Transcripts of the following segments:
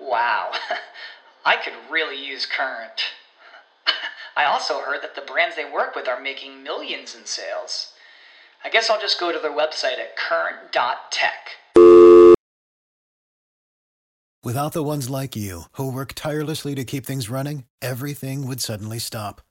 Wow, I could really use Current. I also heard that the brands they work with are making millions in sales. I guess I'll just go to their website at current.tech. Without the ones like you, who work tirelessly to keep things running, everything would suddenly stop.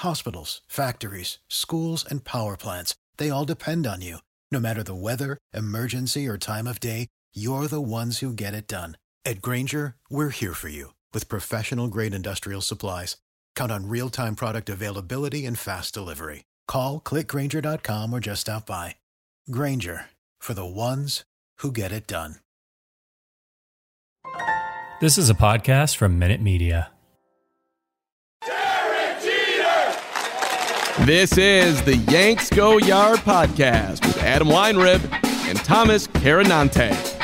Hospitals, factories, schools, and power plants, they all depend on you. No matter the weather, emergency, or time of day, you're the ones who get it done. At Grainger, we're here for you with professional grade industrial supplies. Count on real time product availability and fast delivery. Call clickgrainger.com or just stop by. Grainger for the ones who get it done. This is a podcast from Minute Media. This is the Yanks Go Yard podcast with Adam Weinrib and Thomas Carannante.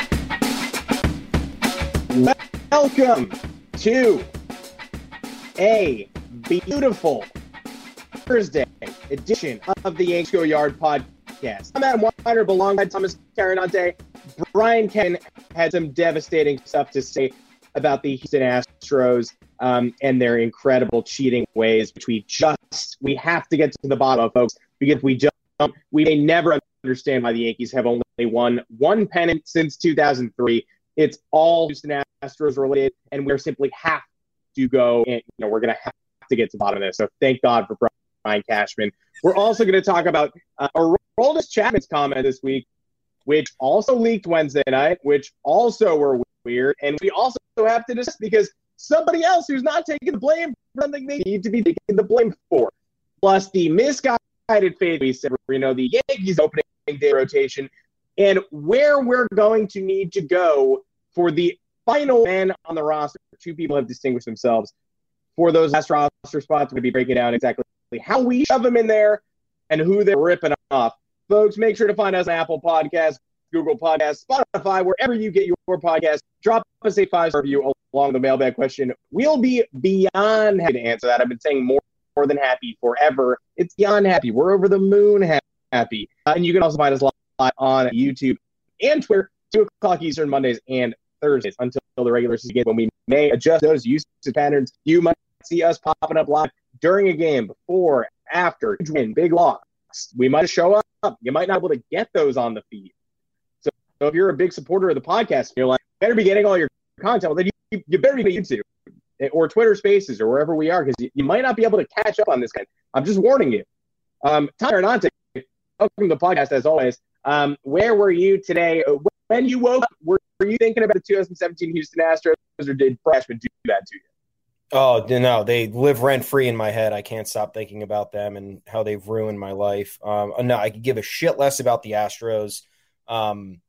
Welcome to a beautiful Thursday edition of the Go Yard podcast. I'm Adam Weinrib alongside Thomas Carannante. Brian Ken had some devastating stuff to say about the Houston Astros um, and their incredible cheating ways, which we just we have to get to the bottom of, folks. Because if we don't, we may never understand why the Yankees have only won one pennant since 2003. It's all Houston Astros related, and we're simply have to go. And you know, we're going to have to get to the bottom of this. So thank God for Brian Cashman. We're also going to talk about uh, Aroldis Chapman's comment this week, which also leaked Wednesday night, which also were weird, and we also have to discuss because somebody else who's not taking the blame for something they need to be taking the blame for. Plus the misguided faith we said, you know, the Yankees opening day rotation, and where we're going to need to go for the final man on the roster. Two people have distinguished themselves for those last roster spots. we'll be breaking down exactly how we shove them in there and who they're ripping off. Folks, make sure to find us on Apple Podcasts, Google Podcasts, Spotify, wherever you get your podcast. Drop us a five star review along the mailbag question. We'll be beyond happy to answer that. I've been saying more, more than happy forever. It's beyond happy. We're over the moon happy. Uh, and you can also find us live on YouTube and Twitter, 2 o'clock Eastern, Mondays and Thursdays until the regular season when we may adjust those usage patterns. You might see us popping up live during a game, before, after, win, big loss. We might show up. You might not be able to get those on the feed. So, so if you're a big supporter of the podcast, you're like, better be getting all your content. Well, then you, you better be YouTube or Twitter Spaces or wherever we are because you, you, might not be able to catch up on this guy. I'm just warning you. Um, Tyler Nante, welcome to the podcast as always. Um, where were you today? Uh, when you woke up, were, were you thinking about the 2017 Houston Astros or did Freshman do that to you? Oh no, they live rent free in my head. I can't stop thinking about them and how they've ruined my life. Um, no, I could give a shit less about the Astros. Um,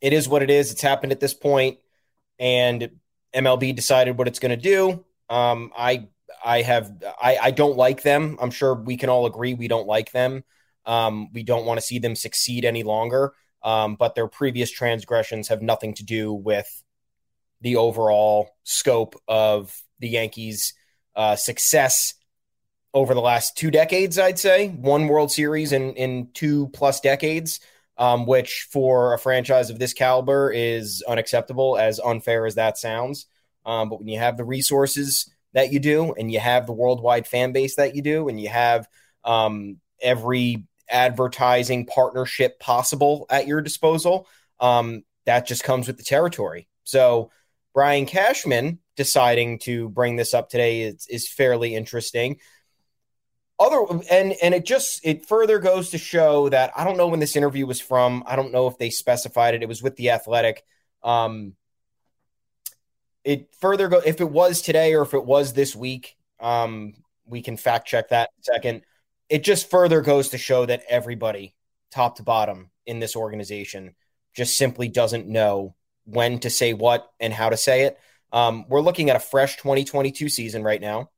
it is what it is. It's happened at this point, and MLB decided what it's going to do. Um, I I have I, I don't like them. I'm sure we can all agree we don't like them. Um, we don't want to see them succeed any longer. Um, but their previous transgressions have nothing to do with the overall scope of the Yankees' uh, success over the last two decades. I'd say one World Series in in two plus decades um, which for a franchise of this caliber is unacceptable, as unfair as that sounds. Um, but when you have the resources that you do, and you have the worldwide fan base that you do, and you have um, every advertising partnership possible at your disposal, um, that just comes with the territory. So Brian Cashman deciding to bring this up today is, is fairly interesting other and and it just it further goes to show that I don't know when this interview was from. I don't know if they specified it. It was with the Athletic. Um, it further go if it was today or if it was this week. Um, we can fact check that second. It just further goes to show that everybody, top to bottom, in this organization, just simply doesn't know when to say what and how to say it. Um, we're looking at a fresh 2022 season right now.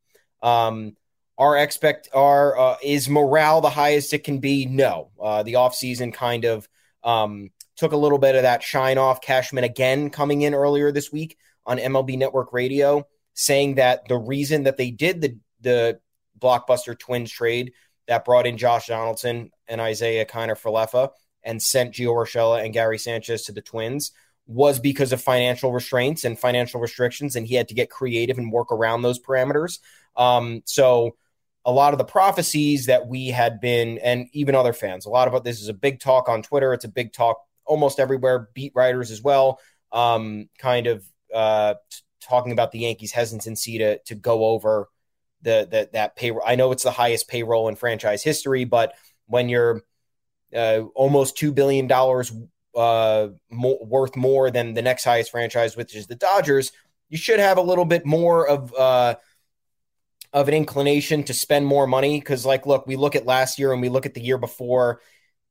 Um, our expect our uh, is morale the highest it can be? No. Uh, the offseason kind of um, took a little bit of that shine off. Cashman again coming in earlier this week on MLB Network Radio saying that the reason that they did the the blockbuster Twins trade that brought in Josh Donaldson and Isiah Kiner Falefa and sent Gio Urshela and Gary Sanchez to the Twins was because of financial restraints and financial restrictions, and he had to get creative and work around those parameters. Um, so a lot of the prophecies that we had been, and even other fans, a lot of this is a big talk on Twitter. It's a big talk almost everywhere, beat writers as well, um, kind of uh, talking about the Yankees' hesitancy to to go over the, the that payroll. I know it's the highest payroll in franchise history, but when you're uh, almost two billion dollars uh, worth more than the next highest franchise, which is the Dodgers, you should have a little bit more of uh, of an inclination to spend more money. Because, like, look, we look at last year and we look at the year before.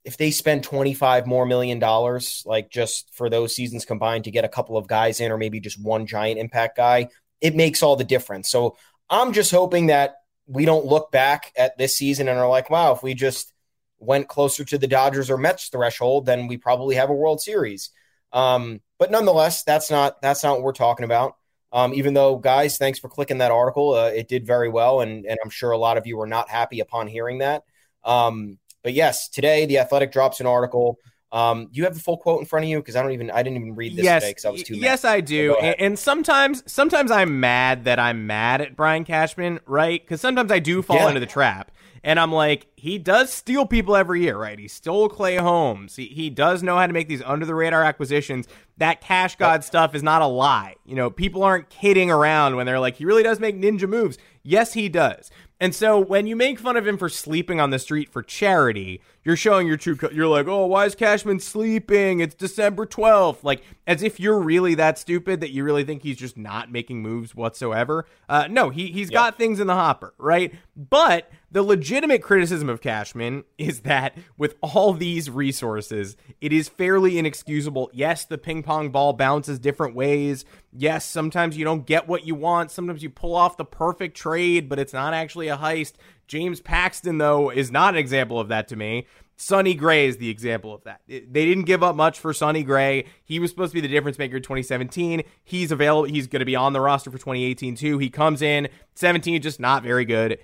If they spend twenty five more million dollars, like just for those seasons combined, to get a couple of guys in, or maybe just one giant impact guy, it makes all the difference. So I'm just hoping that we don't look back at this season and are like, wow, if we just went closer to the Dodgers or Mets threshold, then we probably have a World Series. Um, but nonetheless, that's not that's not what we're talking about. Um, even though, guys, thanks for clicking that article. Uh, it did very well, and, and I'm sure a lot of you were not happy upon hearing that. Um, but yes, today the Athletic drops an article. Um, you have the full quote in front of you because I don't even I didn't even read this yes, today because I was too. Yes, mad. I do, so and, and, sometimes sometimes I'm mad that I'm mad at Brian Cashman, right? Because sometimes I do fall Yeah. into the trap. And I'm like, he does steal people every year, right? He stole Clay Holmes. He, he does know how to make these under the radar acquisitions. That cash god stuff is not a lie. You know, people aren't kidding around when they're like, he really does make ninja moves. Yes, he does. And so when you make fun of him for sleeping on the street for charity, you're showing your true. Co- you're like, oh, why is Cashman sleeping? It's December 12th. Like, as if you're really that stupid that you really think he's just not making moves whatsoever. Uh, no, he, he's got things in the hopper, right? But the legitimate criticism of Cashman is that with all these resources, it is fairly inexcusable. Yes, the ping pong ball bounces different ways. Yes, sometimes you don't get what you want. Sometimes you pull off the perfect trade, but it's not actually a heist. James Paxton, though, is not an example of that to me. Sonny Gray is the example of that. They didn't give up much for Sonny Gray. He was supposed to be the difference maker in 2017. He's available. He's going to be on the roster for 2018 too. He comes in 17, just not very good.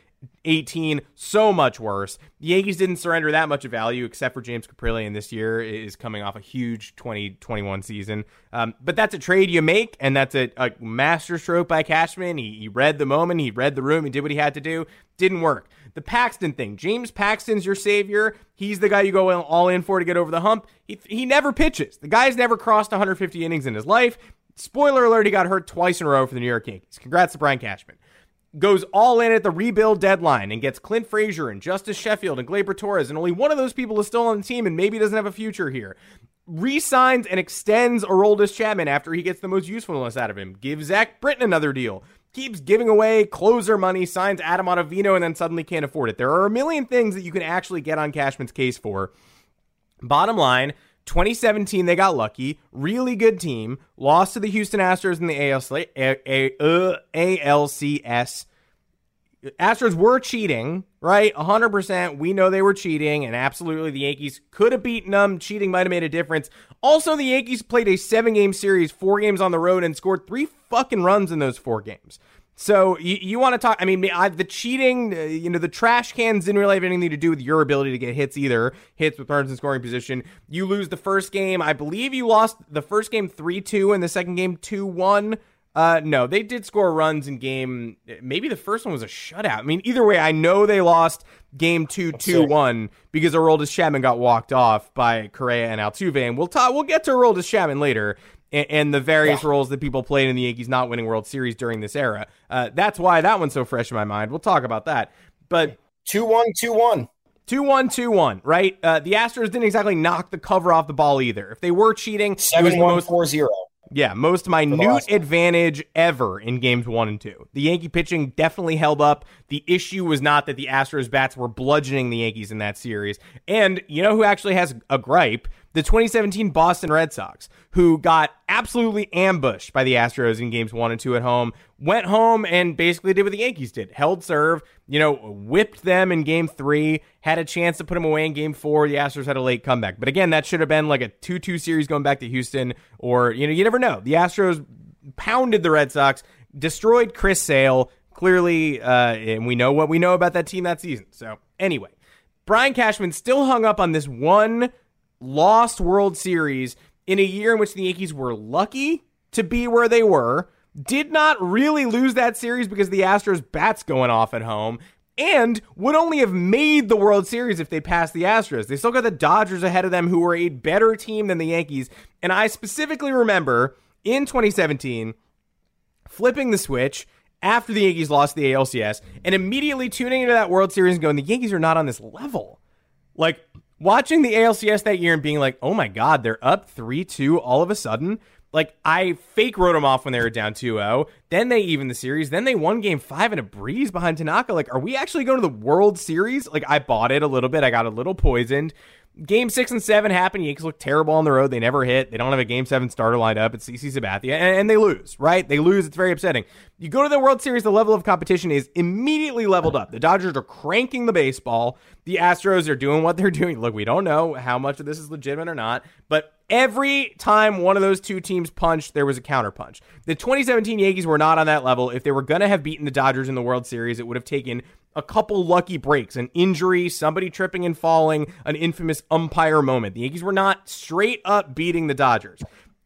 18, so much worse. The Yankees didn't surrender that much of value, except for James Kaprielian this year is coming off a huge 2021 season. Um, but that's a trade you make, and that's a, a masterstroke by Cashman. He, he read the moment, he read the room, he did what he had to do. Didn't work. The Paxton thing. James Paxton's your savior. He's the guy you go all in for to get over the hump. He, he never pitches. The guy's never crossed 150 innings in his life. Spoiler alert, he got hurt twice in a row for the New York Yankees. Congrats to Brian Cashman goes all in at the rebuild deadline and gets Clint Frazier and Justus Sheffield and Gleyber Torres, and only one of those people is still on the team and maybe doesn't have a future here. Resigns and extends Aroldis Chapman after he gets the most usefulness out of him. Gives Zach Britton another deal. Keeps giving away closer money, signs Adam Ottavino, and then suddenly can't afford it. There are a million things that you can actually get on Cashman's case for. Bottom line, 2017 they got lucky. Really good team. Lost to the Houston Astros in the ALC, A- A- uh, ALCS. Astros were cheating, right? 100%. We know they were cheating, and absolutely the Yankees could have beaten them. Cheating might have made a difference. Also, the Yankees played a seven game series, four games on the road, and scored three fucking runs in those four games. So you, you want to talk? I mean, I, the cheating, uh, you know, the trash cans didn't really have anything to do with your ability to get hits either. Hits with runners in scoring position. You lose the first game. I believe you lost the first game three two, and the second game two one. Uh, no, they did score runs in game. Maybe the first one was a shutout. I mean, either way, I know they lost game two, two one because Aroldis Chapman got walked off by Correa and Altuve, and we'll talk. We'll get to Aroldis Chapman later and, and the various roles that people played in the Yankees not winning World Series during this era. Uh, that's why that one's so fresh in my mind. We'll talk about that. But 2 1 2 1. 2 1 2 1, right? Uh, the Astros didn't exactly knock the cover off the ball either. If they were cheating, it was 7 1 most 4 0. yeah, most minute advantage ever in games one and two. The Yankee pitching definitely held up. The issue was not that the Astros bats were bludgeoning the Yankees in that series. And you know who actually has a gripe? The 2017 Boston Red Sox, who got absolutely ambushed by the Astros in games one and two at home, went home and basically did what the Yankees did held serve, you know, whipped them in game three, had a chance to put them away in game four. The Astros had a late comeback. But again, that should have been like a 2 2 series going back to Houston, or, you know, you never know. The Astros pounded the Red Sox, destroyed Chris Sale. Clearly, uh, and we know what we know about that team that season. So, anyway, Brian Cashman still hung up on this one lost World Series in a year in which the Yankees were lucky to be where they were, did not really lose that series because the Astros bats going off at home, and would only have made the World Series if they passed the Astros. They still got the Dodgers ahead of them, who were a better team than the Yankees. And I specifically remember in 2017 flipping the switch after the Yankees lost the ALCS and immediately tuning into that World Series and going, the Yankees are not on this level. Like, watching the ALCS that year and being like, oh my God, they're up 3 2 all of a sudden. Like, I fake wrote them off when they were down 2 0. Then they even the series. Then they won game five in a breeze behind Tanaka. Like, are we actually going to the World Series? Like, I bought it a little bit. I got a little poisoned. Game six and seven happen. Yankees look terrible on the road. They never hit. They don't have a game seven starter lined up. It's CC Sabathia, and, and, they lose, right? They lose. It's very upsetting. You go to the World Series, the level of competition is immediately leveled up. The Dodgers are cranking the baseball. The Astros are doing what they're doing. Look, we don't know how much of this is legitimate or not, but every time one of those two teams punched, there was a counterpunch. The 2017 Yankees were not on that level. If they were going to have beaten the Dodgers in the World Series, it would have taken a couple lucky breaks, an injury, somebody tripping and falling, an infamous umpire moment. The Yankees were not straight up beating the Dodgers.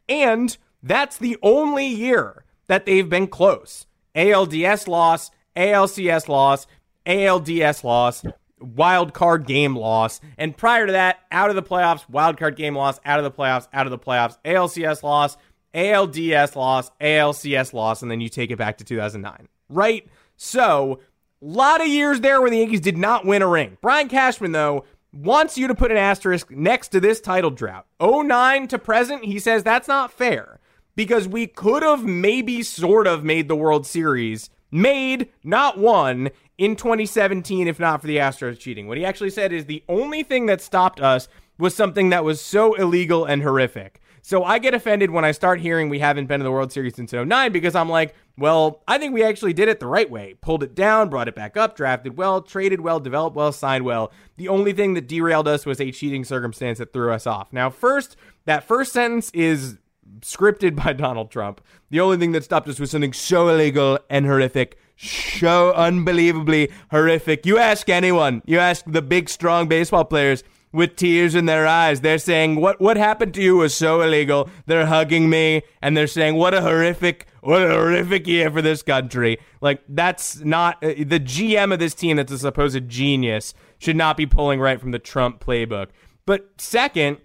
And that's the only year that they've been close. ALDS loss, ALCS loss, ALDS loss, wild card game loss. And prior to that, out of the playoffs, wild card game loss, out of the playoffs, out of the playoffs, ALCS loss, ALDS loss, ALCS loss, and then you take it back to 2009. Right? So lot of years there where the Yankees did not win a ring. Brian Cashman, though, wants you to put an asterisk next to this title drought. 09 to present, he says that's not fair because we could have maybe sort of made the World Series, made, not won, in 2017 if not for the Astros cheating. What he actually said is the only thing that stopped us was something that was so illegal and horrific. So I get offended when I start hearing we haven't been to the World Series since 09 because I'm like, well, I think we actually did it the right way. Pulled it down, brought it back up, drafted well, traded well, developed well, signed well. The only thing that derailed us was a cheating circumstance that threw us off. Now, first, that first sentence is scripted by Donald Trump. The only thing that stopped us was something so illegal and horrific, so unbelievably horrific. You ask anyone, you ask the big, strong baseball players, with tears in their eyes. They're saying, "What what happened to you was so illegal." They're hugging me and they're saying, "What a horrific, what a horrific year for this country." Like that's not uh, the GM of this team. That's a supposed genius should not be pulling right from the Trump playbook. But second,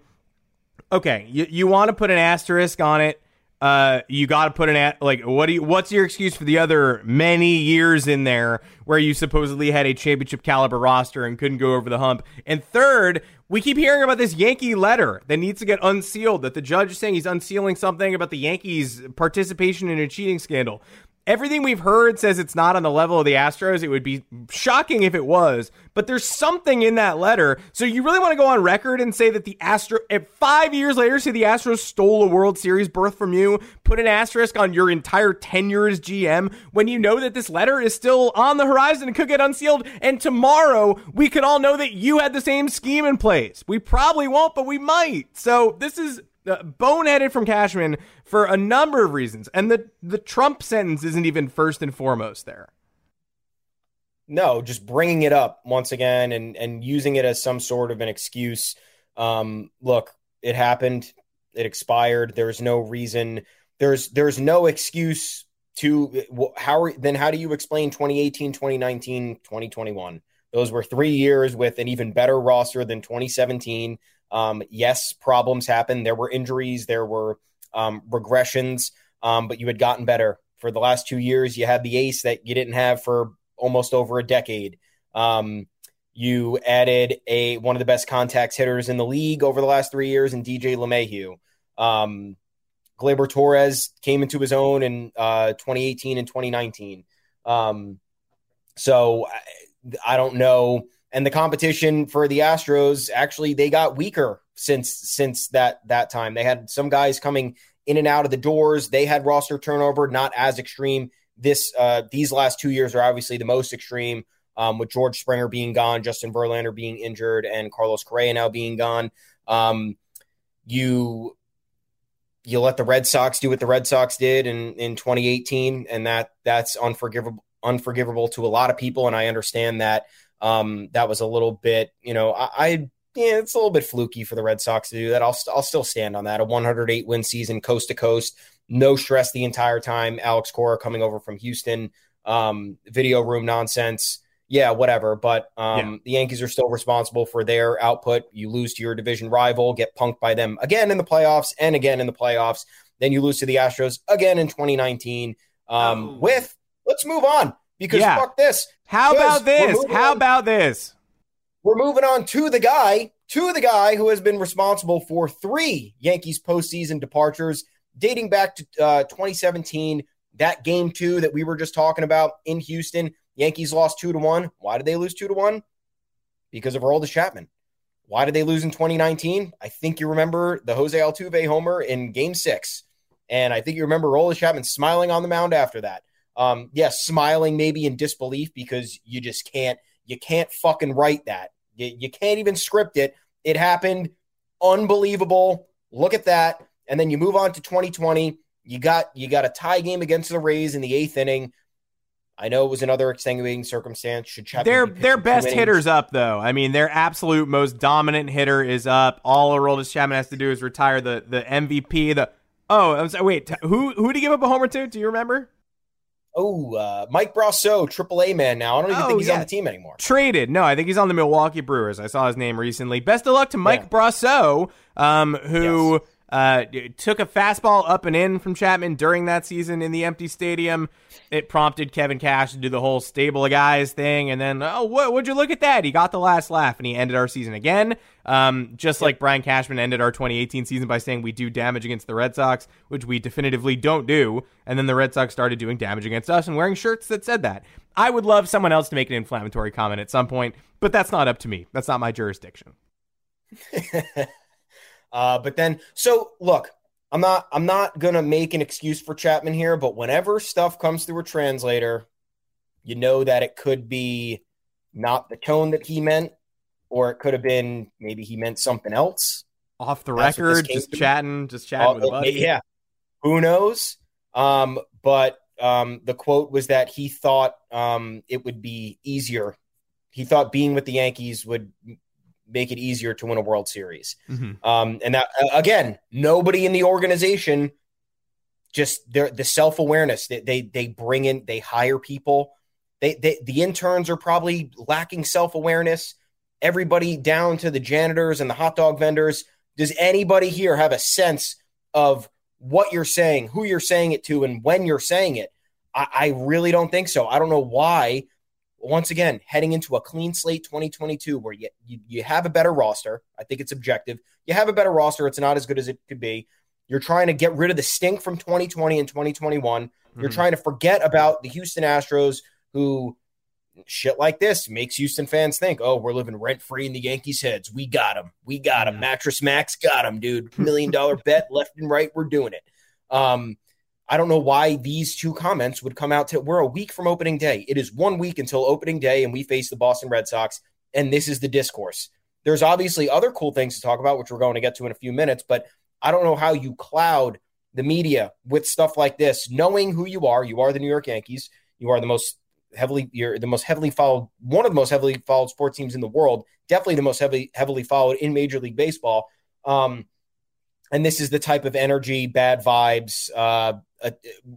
okay, you you want to put an asterisk on it uh, you got to put an at like what do you what's your excuse for the other many years in there where you supposedly had a championship caliber roster and couldn't go over the hump? And third, we keep hearing about this Yankee letter that needs to get unsealed. That the judge is saying he's unsealing something about the Yankees' participation in a cheating scandal. Everything we've heard says it's not on the level of the Astros. It would be shocking if it was, but there's something in that letter. So you really want to go on record and say that the Astro, eh, five years later, say the Astros stole a World Series berth from you, put an asterisk on your entire tenure as GM when you know that this letter is still on the horizon and could get unsealed. And tomorrow we could all know that you had the same scheme in place. We probably won't, but we might. So this is uh, boneheaded from Cashman for a number of reasons, and the the Trump sentence isn't even first and foremost there. No, just bringing it up once again and and using it as some sort of an excuse. Um, look, it happened. It expired. There's no reason. There's there's no excuse to how then how do you explain 2018 2019 2021 those were three years with an even better roster than 2017 um, yes, problems happened. There were injuries, there were um, regressions, um, but you had gotten better. For the last two years, you had the ace that you didn't have for almost over a decade. Um, you added a one of the best contacts hitters in the league over the last three years and DJ LeMahieu. Um, Gleyber Torres came into his own in uh, 2018 and 2019. Um, so I, I don't know and the competition for the Astros actually they got weaker since since that that time. They had some guys coming in and out of the doors. They had roster turnover, not as extreme. This uh, these last two years are obviously the most extreme. Um, with George Springer being gone, Justin Verlander being injured, and Carlos Correa now being gone. Um, you you let the Red Sox do what the Red Sox did in, in 2018, and that that's unforgivable unforgivable to a lot of people. And I understand that um, that was a little bit, you know, I, I yeah, it's a little bit fluky for the Red Sox to do that. I'll I'll still stand on that. A 108 win season, coast to coast, no stress the entire time. Alex Cora coming over from Houston, um, video room nonsense yeah, whatever. But um, yeah. the Yankees are still responsible for their output. You lose to your division rival, get punked by them again in the playoffs and again in the playoffs. Then you lose to the Astros again in 2019. Um, oh. With let's move on because yeah. fuck this. How about this? How on. about this? We're moving on to the guy, to the guy who has been responsible for three Yankees postseason departures dating back to uh, 2017. That game two that we were just talking about in Houston Yankees lost two to one. Why did they lose two to one? Because of Aroldis Chapman. Why did they lose in 2019? I think you remember the Jose Altuve homer in game six. And I think you remember Aroldis Chapman smiling on the mound after that. Um, yes, smiling maybe in disbelief because you just can't, you can't fucking write that. You, you can't even script it. It happened. Unbelievable. Look at that. And then you move on to 2020. You got you got a tie game against the Rays in the eighth inning. I know it was another extenuating circumstance. Should Chapman their their best hitters up though? I mean, their absolute most dominant hitter is up. All Aroldis Chapman has to do is retire the the MVP. The oh, I'm sorry, wait, who who did he give up a homer to? Do you remember? Oh, uh, Mike Brosseau, Triple A man now. I don't even oh, think he's yeah. on the team anymore. Traded? No, I think he's on the Milwaukee Brewers. I saw his name recently. Best of luck to Mike yeah. Brosseau, um, who. Yes. Uh, took a fastball up and in from Chapman during that season in the empty stadium it prompted Kevin Cash to do the whole stable of guys thing, and then oh, what, would you look at that? He got the last laugh, and he ended our season again. Um, just like Brian Cashman ended our 2018 season by saying we do damage against the Red Sox, which we definitively don't do, and then the Red Sox started doing damage against us and wearing shirts that said that. I would love someone else to make an inflammatory comment at some point, but that's not up to me. That's not my jurisdiction. uh, but then, so look, I'm not I'm not gonna make an excuse for Chapman here, but whenever stuff comes through a translator, you know that it could be not the tone that he meant, or it could have been maybe he meant something else. Off the That's record, just chatting, just chatting uh, with a buddy. Yeah. Who knows? Um, but um, the quote was that he thought um, it would be easier. He thought being with the Yankees would make it easier to win a World Series. Mm-hmm. Um, and that again, nobody in the organization just their the self awareness that they, they bring in, they hire people. They, they the interns are probably lacking self awareness. Everybody down to the janitors and the hot dog vendors. Does anybody here have a sense of what you're saying, who you're saying it to, and when you're saying it? I, I really don't think so. I don't know why once again, heading into a clean slate 2022 where you, you, you have a better roster. I think it's objective. You have a better roster. It's not as good as it could be. You're trying to get rid of the stink from 2020 and 2021. Mm-hmm. You're trying to forget about the Houston Astros, who shit like this makes Houston fans think, oh, we're living rent free in the Yankees' heads. We got them. We got him. Mattress Mack got them, dude. Million dollar bet left and right. We're doing it. Um, I don't know why these two comments would come out to we're a week from opening day. It is one week until opening day, and we face the Boston Red Sox, and this is the discourse. There's obviously other cool things to talk about, which we're going to get to in a few minutes, but I don't know how you cloud the media with stuff like this, knowing who you are. You are the New York Yankees. You are the most heavily you're the most heavily followed one of the most heavily followed sports teams in the world definitely the most heavily heavily followed in major league baseball um and this is the type of energy bad vibes uh uh,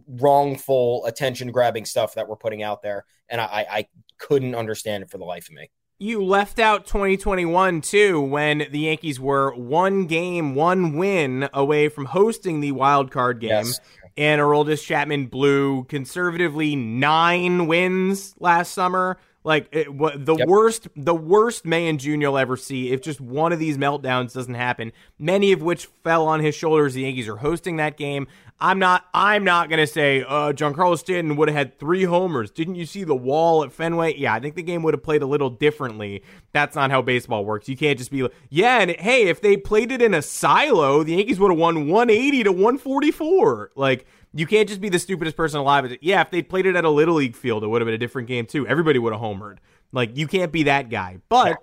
wrongful attention grabbing stuff that we're putting out there, and I, I couldn't understand it for the life of me. You left out 2021 too, when the Yankees were one game, one win away from hosting the wild card game. Yes. And Aroldis Chapman blew conservatively nine wins last summer Like it, what, the Yep. worst, the worst man June you'll ever see. If just one of these meltdowns doesn't happen, many of which fell on his shoulders. The Yankees are hosting that game. I'm not. I'm not gonna say uh, Giancarlo Stanton would have had three homers. Didn't you see the wall at Fenway? Yeah, I think the game would have played a little differently. That's not how baseball works. You can't just be like, yeah, and hey, if they played it in a silo, the Yankees would have won 180 to 144. Like. You can't just be the stupidest person alive. Yeah, if they played it at a little league field, it would have been a different game too. Everybody would have homered. Like you can't be that guy. But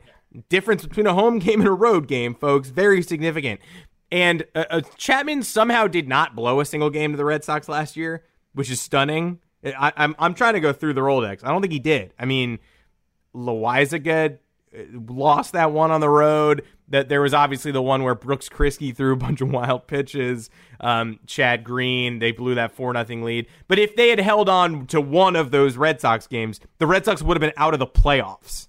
difference between a home game and a road game, folks, very significant. And uh, uh, Chapman somehow did not blow a single game to the Red Sox last year, which is stunning. I, I'm I'm trying to go through the Rolodex. I don't think he did. I mean, Loaisiga uh, lost that one on the road. That there was obviously the one where Brooks Kriske threw a bunch of wild pitches. Um, Chad Green, they blew that four nothing lead. But if they had held on to one of those Red Sox games, the Red Sox would have been out of the playoffs,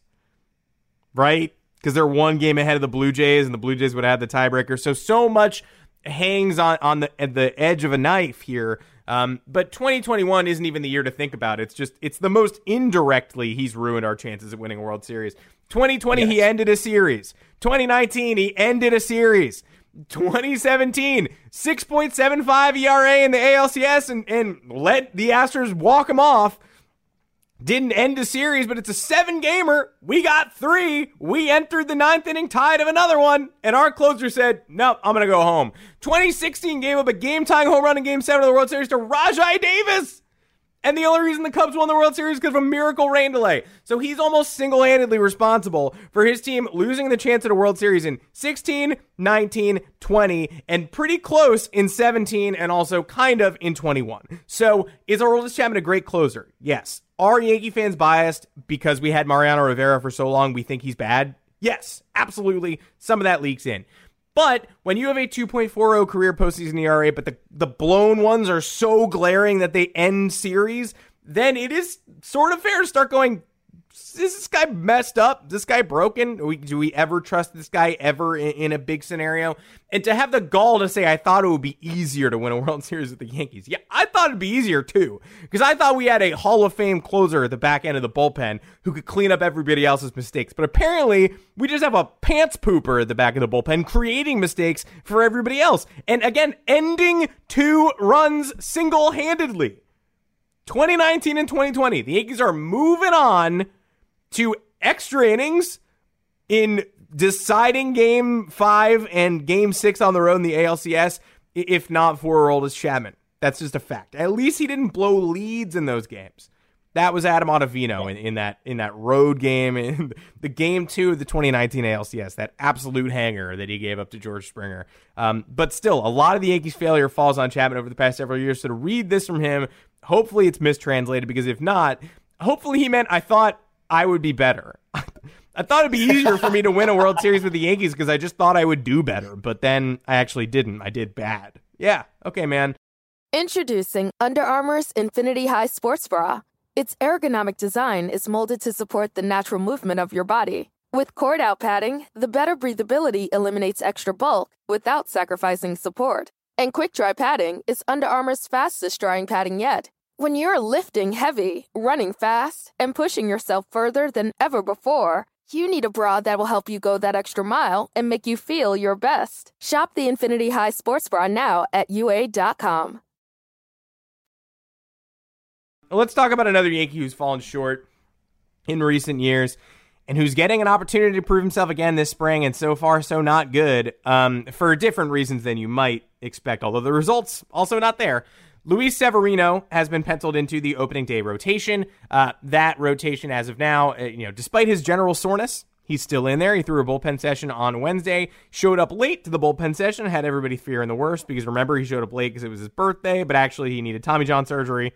right? Because they're one game ahead of the Blue Jays, and the Blue Jays would have had the tiebreaker. So so much hangs on on the at the edge of a knife here. Um, but 2021 isn't even the year to think about. It's just it's the most indirectly he's ruined our chances of winning a World Series. 2020 he ended a series. 2019 he ended a series. 2017 6.75 ERA in the ALCS and and let the Astros walk him off didn't end a series, but it's a seven gamer. We got three. We entered the ninth inning tied of another one, and our closer said, Nope, I'm going to go home. 2016 gave up a game tying home run in game seven of the World Series to Rajai Davis. And the only reason the Cubs won the World Series is because of a miracle rain delay. So he's almost single handedly responsible for his team losing the chance at a World Series in 16, 19, 20, and pretty close in 17 and also kind of in 21. So is Aroldis Chapman a great closer? Yes. Are Yankee fans biased because we had Mariano Rivera for so long? We think he's bad? Yes, absolutely. Some of that leaks in. But when you have a 2.40 career postseason ERA, but the, the blown ones are so glaring that they end series, then it is sort of fair to start going, is this guy messed up? Is this guy broken? Do we, do we ever trust this guy ever in, in, a big scenario? And to have the gall to say, I thought it would be easier to win a World Series with the Yankees. Yeah, I thought it'd be easier too. Because I thought we had a Hall of Fame closer at the back end of the bullpen who could clean up everybody else's mistakes. But apparently, we just have a pants pooper at the back of the bullpen creating mistakes for everybody else. And again, ending two runs single handedly. 2019 and 2020, the Yankees are moving on to extra innings in deciding game five and game six on the road in the ALCS, if not for Aroldis Chapman. That's just a fact. At least he didn't blow leads in those games. That was Adam Ottavino in, in that in that road game in the game two of the 2019 ALCS. That absolute hanger that he gave up to George Springer. Um, but still, a lot of the Yankees' failure falls on Chapman over the past several years. So to read this from him, hopefully it's mistranslated because if not, hopefully he meant I thought I would be better. I thought it'd be easier for me to win a World Series with the Yankees because I just thought I would do better, but then I actually didn't. I did bad. Yeah, okay, man. Introducing Under Armour's Infinity High Sports Bra. Its ergonomic design is molded to support the natural movement of your body. With cord out padding, the better breathability eliminates extra bulk without sacrificing support. And quick dry padding is Under Armour's fastest drying padding yet. When you're lifting heavy, running fast, and pushing yourself further than ever before, you need a bra that will help you go that extra mile and make you feel your best. Shop the Infinity High Sports Bra now at UA.com. Let's talk about another Yankee who's fallen short in recent years and who's getting an opportunity to prove himself again this spring, and so far, so not good, um, for different reasons than you might expect, although the results also not there. Luis Severino has been penciled into the opening day rotation. Uh, that rotation, as of now, uh, you know, despite his general soreness, he's still in there. He threw a bullpen session on Wednesday, showed up late to the bullpen session, had everybody fearing the worst because remember he showed up late because it was his birthday, but actually he needed Tommy John surgery.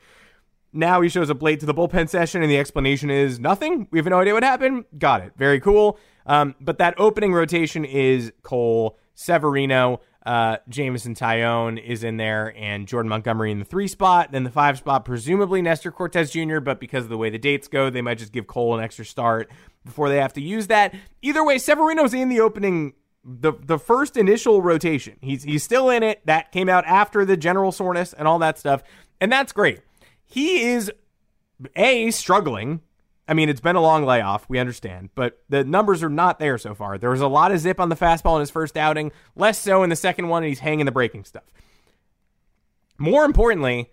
Now he shows up late to the bullpen session, and the explanation is nothing. We have no idea what happened. Got it. Very cool. Um, but that opening rotation is Cole, Severino, uh, Jameson Taillon is in there, and Jordan Montgomery in the three spot. Then the five spot, presumably Nestor Cortes Jr., but because of the way the dates go, they might just give Cole an extra start before they have to use that. Either way, Severino's in the opening. The the first initial rotation. He's he's still in it. That came out after the general soreness and all that stuff. And that's great he is a struggling. I mean, it's been a long layoff. We understand, but the numbers are not there so far. There was a lot of zip on the fastball in his first outing, less so in the second one, and he's hanging the breaking stuff. More importantly,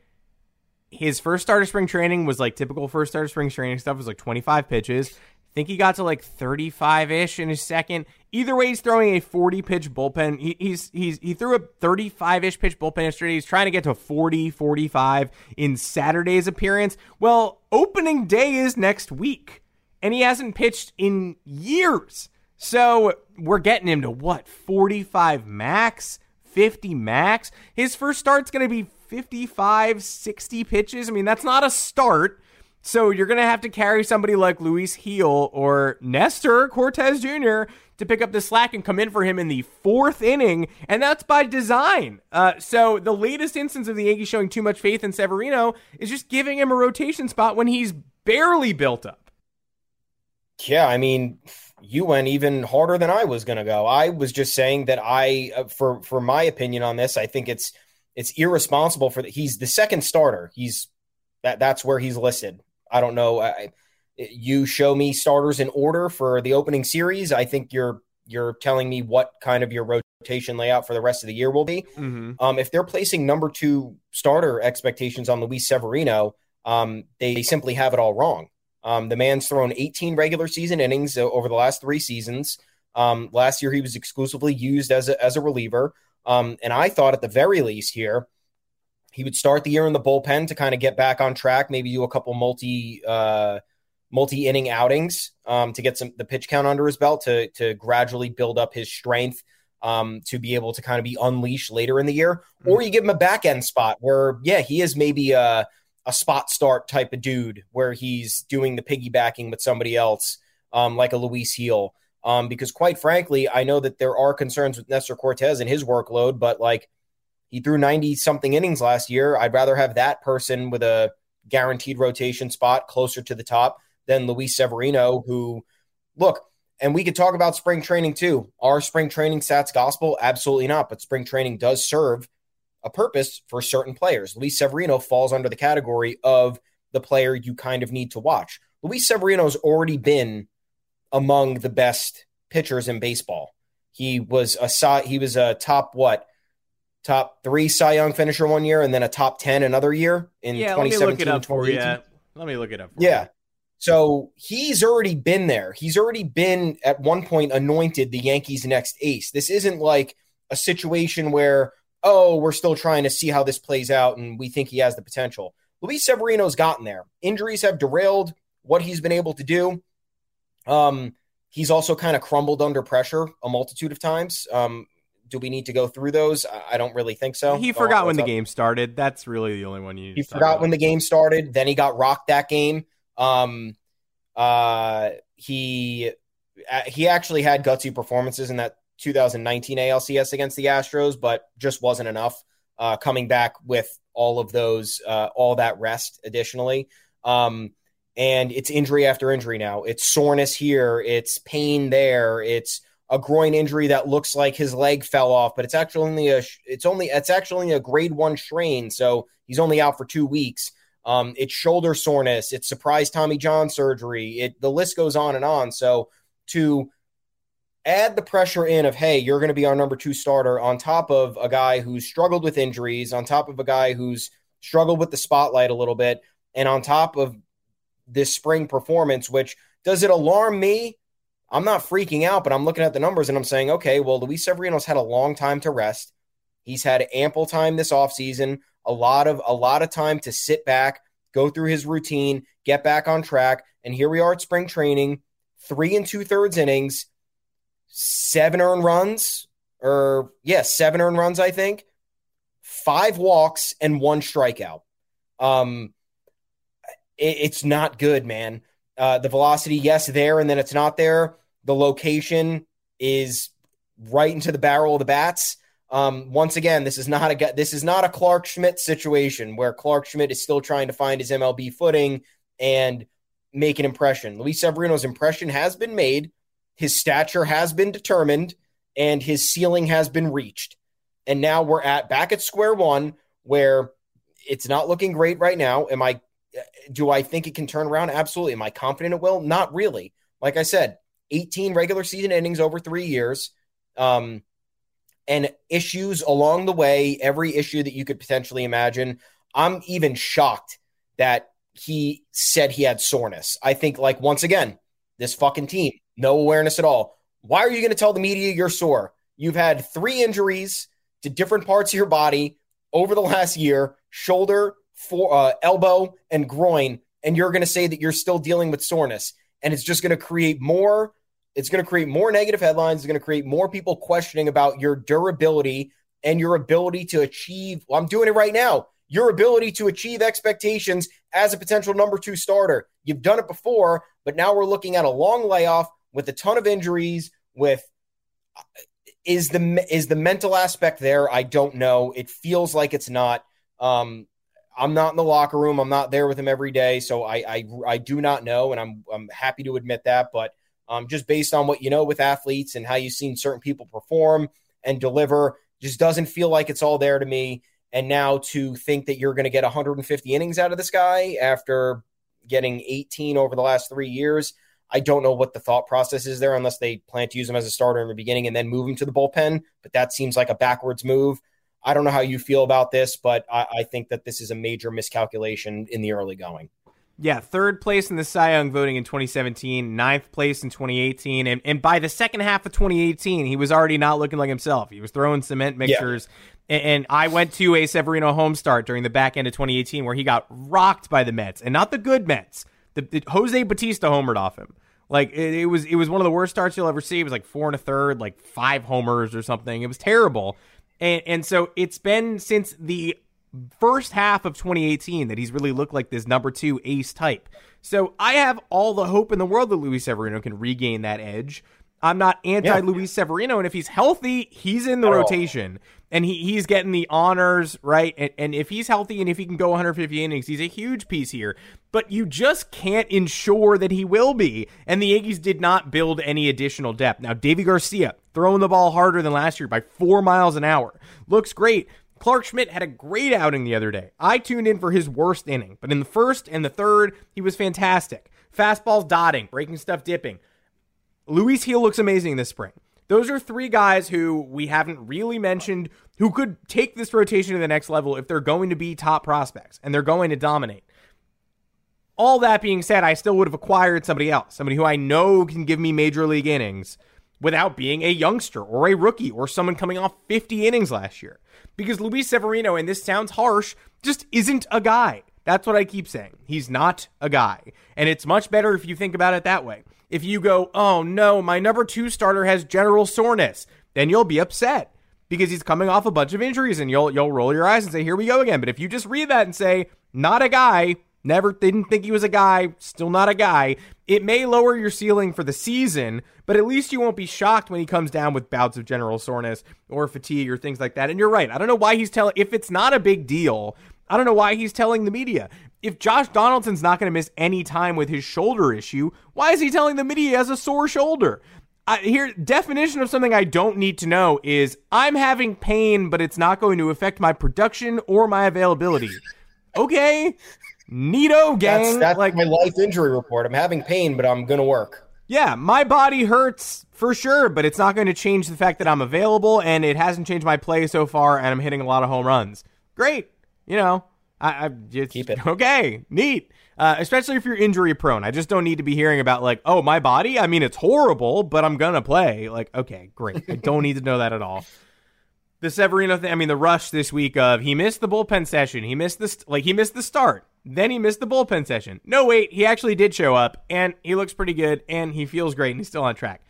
his first start of spring training was like typical first start of spring training stuff. Was like 25 pitches. I think he got to like 35 ish in his second. Either way, he's throwing a 40 pitch bullpen. He, he's he's he threw a 35 ish pitch bullpen yesterday. He's trying to get to 40, 45 in Saturday's appearance. Well, opening day is next week, and he hasn't pitched in years. So we're getting him to what 45 max, 50 max. His first start's going to be 55, 60 pitches. I mean, that's not a start. So you're going to have to carry somebody like Luis Gil or Nestor Cortes Jr. to pick up the slack and come in for him in the fourth inning, and that's by design. Uh, so the latest instance of the Yankees showing too much faith in Severino is just giving him a rotation spot when he's barely built up. Yeah, I mean, you went even harder than I was going to go. I was just saying that I, uh, for for my opinion on this, I think it's it's irresponsible for the, he's the second starter. He's that that's where he's listed. I don't know. I, you show me starters in order for the opening series. I think you're you're telling me what kind of your rotation layout for the rest of the year will be. Mm-hmm. Um, if they're placing number two starter expectations on Luis Severino, um, they simply have it all wrong. Um, the man's thrown 18 regular season innings over the last three seasons. Um, last year, he was exclusively used as a, as a reliever. Um, and I thought at the very least here, he would start the year in the bullpen to kind of get back on track, maybe do a couple multi uh, multi inning outings um, to get some the pitch count under his belt to to gradually build up his strength um, to be able to kind of be unleashed later in the year. Mm-hmm. Or you give him a back end spot where yeah he is maybe a a spot start type of dude where he's doing the piggybacking with somebody else um, like a Luis Gil. Um, because quite frankly, I know that there are concerns with Nestor Cortes and his workload, but like he threw 90 something innings last year. I'd rather have that person with a guaranteed rotation spot closer to the top than Luis Severino, who, look, and we could talk about spring training too. Are spring training stats gospel? Absolutely not. But spring training does serve a purpose for certain players. Luis Severino falls under the category of the player you kind of need to watch. Luis Severino's already been among the best pitchers in baseball. He was a he was a top what top three Cy Young finisher one year, and then a top ten another year in yeah, 2017. Let me look it up for you. Let me look it up. yeah. You. So he's already been there. He's already been at one point anointed the Yankees' next ace. This isn't like a situation where, oh, we're still trying to see how this plays out and we think he has the potential. Luis Severino's gotten there. Injuries have derailed what he's been able to do. Um, he's also kind of crumbled under pressure a multitude of times. Um, do we need to go through those? I don't really think so. He forgot oh, when the up? game started. That's really the only one you. He forgot about. when the game started. Then he got rocked that game. Um, uh, he uh, he actually had gutsy performances in that 2019 ALCS against the Astros, but just wasn't enough. Uh, coming back with all of those, uh, all that rest additionally. Um, and it's injury after injury now. It's soreness here, it's pain there, it's a groin injury that looks like his leg fell off, but it's actually only a it's only it's actually a grade one strain, so he's only out for two weeks. Um, it's shoulder soreness, it's surprise Tommy John surgery. It the list goes on and on. So to add the pressure in of hey, you're going to be our number two starter on top of a guy who's struggled with injuries, on top of a guy who's struggled with the spotlight a little bit, and on top of this spring performance, which does it alarm me? I'm not freaking out, but I'm looking at the numbers and I'm saying, okay, well, Luis Severino's had a long time to rest. He's had ample time this offseason, a lot of a lot of time to sit back, go through his routine, get back on track. And here we are at spring training, three and two thirds innings, seven earned runs, or yes, yeah, seven earned runs, I think, five walks and one strikeout. Um, it, it's not good, man. Uh, the velocity, yes, there, and then it's not there. The location is right into the barrel of the bats. Um, once again, this is not a this is not a Clarke Schmidt situation where Clarke Schmidt is still trying to find his MLB footing and make an impression. Luis Severino's impression has been made, his stature has been determined, and his ceiling has been reached. And now we're at back at square one where it's not looking great right now. Am I do I think it can turn around? Absolutely. Am I confident it will? Not really. Like I said, 18 regular season innings over three years. Um, and issues along the way, every issue that you could potentially imagine. I'm even shocked that he said he had soreness. I think, like, once again, this fucking team, no awareness at all. Why are you going to tell the media you're sore? You've had three injuries to different parts of your body over the last year shoulder, for, uh, elbow, and groin. And you're going to say that you're still dealing with soreness. And it's just going to create more. It's going to create more negative headlines. It's going to create more people questioning about your durability and your ability to achieve. Well, I'm doing it right now. Your ability to achieve expectations as a potential number two starter. You've done it before, but now we're looking at a long layoff with a ton of injuries. With is the is the mental aspect there? I don't know. It feels like it's not. Um, I'm not in the locker room. I'm not there with him every day, so I I, I do not know, and I'm I'm happy to admit that. But um, just based on what you know with athletes and how you've seen certain people perform and deliver, just doesn't feel like it's all there to me. And now to think that you're going to get 150 innings out of this guy after getting 18 over the last three years, I don't know what the thought process is there unless they plan to use him as a starter in the beginning and then move him to the bullpen. But that seems like a backwards move. I don't know how you feel about this, but I, I think that this is a major miscalculation in the early going. Yeah, third place in the Cy Young voting in 2017, ninth place in 2018, and, and by the second half of 2018, he was already not looking like himself. He was throwing cement mixtures. Yeah. And, and I went to a Severino home start during the back end of 2018 where he got rocked by the Mets, and not the good Mets. The, the Jose Bautista homered off him. Like it, it, was, it was one of the worst starts you'll ever see. It was like four and a third, like five homers or something. It was terrible. And, and so it's been since the first half of 2018 that he's really looked like this number two ace type. So I have all the hope in the world that Luis Severino can regain that edge. I'm not anti yeah. Luis Severino, and if he's healthy, he's in the At rotation. All. And he, he's getting the honors, right? And, and if he's healthy and if he can go 150 innings, he's a huge piece here. But you just can't ensure that he will be. And the Yankees did not build any additional depth. Now, Deivi Garcia throwing the ball harder than last year by four miles an hour. Looks great. Clarke Schmidt had a great outing the other day. I tuned in for his worst inning, but in the first and the third, he was fantastic. Fastballs dotting, breaking stuff dipping. Luis Gil looks amazing this spring. Those are three guys who we haven't really mentioned who could take this rotation to the next level if they're going to be top prospects and they're going to dominate. All that being said, I still would have acquired somebody else, somebody who I know can give me major league innings without being a youngster or a rookie or someone coming off 50 innings last year. Because Luis Severino, and this sounds harsh, just isn't a guy. That's what I keep saying. He's not a guy. And it's much better if you think about it that way. If you go, oh no, my number two starter has general soreness, then you'll be upset because he's coming off a bunch of injuries and you'll you'll roll your eyes and say, here we go again. But if you just read that and say, not a guy, Never didn't think he was a guy, still not a guy. It may lower your ceiling for the season, but at least you won't be shocked when he comes down with bouts of general soreness or fatigue or things like that. And you're right. I don't know why he's telling if it's not a big deal, I don't know why he's telling the media. If Josh Donaldson's not going to miss any time with his shoulder issue, why is he telling the media he has a sore shoulder? I, here, definition of something I don't need to know is I'm having pain, but it's not going to affect my production or my availability. Okay, Neato gang. That's, that's like my life injury report. I'm having pain, but I'm gonna work. Yeah, my body hurts for sure, but it's not going to change the fact that I'm available, and it hasn't changed my play so far, and I'm hitting a lot of home runs. Great, you know, I, I just keep it okay, neat. Uh, especially if you're injury prone. I just don't need to be hearing about like, oh, my body. I mean, it's horrible, but I'm gonna play. Like, okay, great. I don't need to know that at all the Severino thing. I mean, the rush this week of he missed the bullpen session. He missed the like he missed the start. Then he missed the bullpen session. No, wait, he actually did show up, and he looks pretty good, and he feels great, and he's still on track.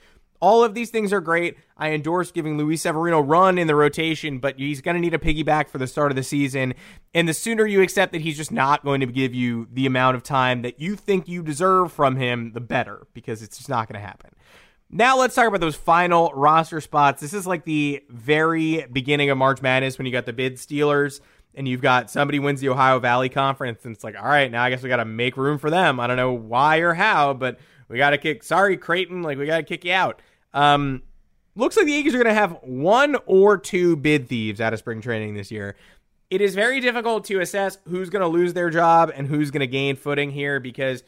All of these things are great. I endorse giving Luis Severino run in the rotation, but he's going to need a piggyback for the start of the season. And the sooner you accept that he's just not going to give you the amount of time that you think you deserve from him, the better, because it's just not going to happen. Now let's talk about those final roster spots. This is like the very beginning of March Madness when you got the bid stealers and you've got somebody wins the Ohio Valley Conference and it's like, all right, now I guess we got to make room for them. I don't know why or how, but we got to kick. Sorry, Creighton, like we got to kick you out. Um, looks like the Yankees are going to have one or two bid thieves out of spring training this year. it is very difficult to assess who's going to lose their job and who's going to gain footing here because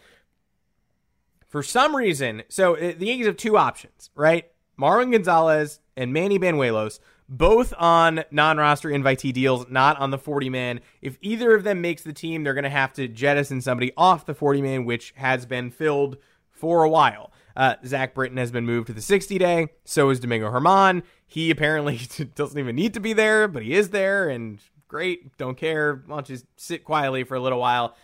for some reason, so uh, the Yankees have two options, right? Marwin Gonzalez and Manny Banuelos, both on non-roster invitee deals, not on the 40 man. If either of them makes the team, they're going to have to jettison somebody off the 40 man, which has been filled for a while. Uh, Zach Britton has been moved to the 60 day. So is Domingo German. He apparently doesn't even need to be there, but he is there, and great. Don't care. Why don't you sit quietly for a little while?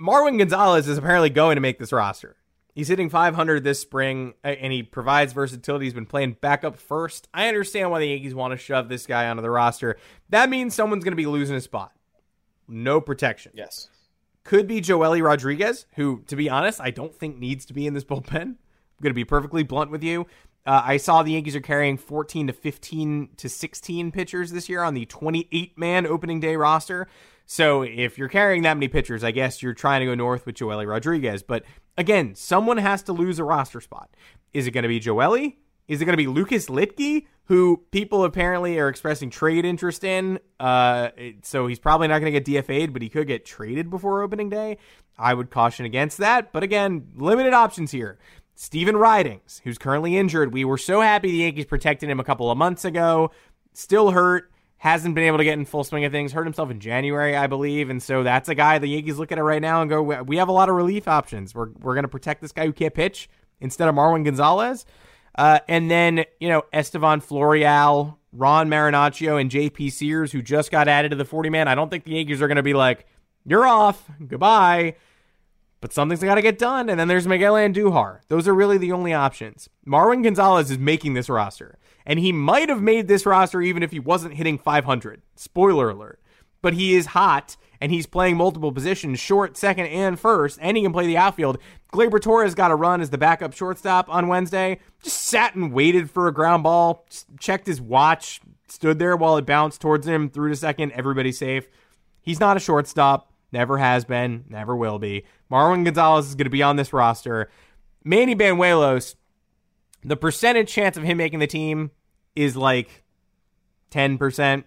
Marwin Gonzalez is apparently going to make this roster. He's hitting 500 this spring, and he provides versatility. He's been playing backup first. I understand why the Yankees want to shove this guy onto the roster. That means someone's going to be losing a spot. No protection. Yes. Could be Joely Rodriguez, who, to be honest, I don't think needs to be in this bullpen. I'm going to be perfectly blunt with you. Uh, I saw the Yankees are carrying 14 to 15 to 16 pitchers this year on the 28 man opening day roster. So if you're carrying that many pitchers, I guess you're trying to go north with Joely Rodriguez. But again, someone has to lose a roster spot. Is it going to be Joely? Is it going to be Lucas Luetge, who people apparently are expressing trade interest in? Uh, so he's probably not going to get DFA'd, but he could get traded before opening day. I would caution against that. But again, limited options here. Stephen Ridings, who's currently injured. We were so happy the Yankees protected him a couple of months ago. Still hurt hasn't been able to get in full swing of things. Hurt himself in January, I believe, and so that's a guy the Yankees look at it right now and go, "We have a lot of relief options. We're we're going to protect this guy who can't pitch instead of Marwin Gonzalez." Uh, and then you know Estevan Florial, Ron Marinaccio, and J.P. Sears, who just got added to the 40 man. I don't think the Yankees are going to be like, "You're off, goodbye." But something's got to get done. And then there's Miguel Andujar. Those are really the only options. Marwin Gonzalez is making this roster and he might have made this roster even if he wasn't hitting 500. Spoiler alert. But he is hot, and he's playing multiple positions, short, second, and first, and he can play the outfield. Gleyber Torres got a run as the backup shortstop on Wednesday. Just sat and waited for a ground ball, checked his watch, stood there while it bounced towards him, threw to second, everybody's safe. He's not a shortstop, never has been, never will be. Marwin Gonzalez is going to be on this roster. Manny Banuelos, the percentage chance of him making the team is like 10%